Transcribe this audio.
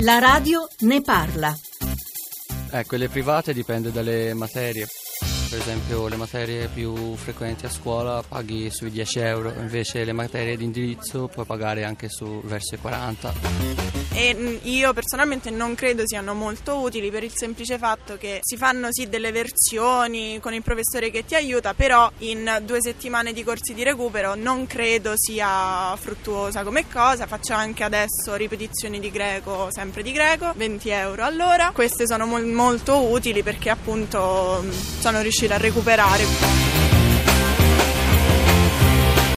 La radio ne parla. Eh, quelle private dipende dalle materie. Per esempio le materie più frequenti a scuola paghi sui 10 euro, invece le materie di indirizzo puoi pagare anche su verso i 40 e mm, io personalmente non credo siano molto utili per il semplice fatto che si fanno sì delle versioni con il professore che ti aiuta, però in due settimane di corsi di recupero non credo sia fruttuosa come cosa. Faccio anche adesso ripetizioni di greco, sempre di greco, 20 euro all'ora. Queste sono mo- molto utili perché appunto mm, sono riuscita a recuperare.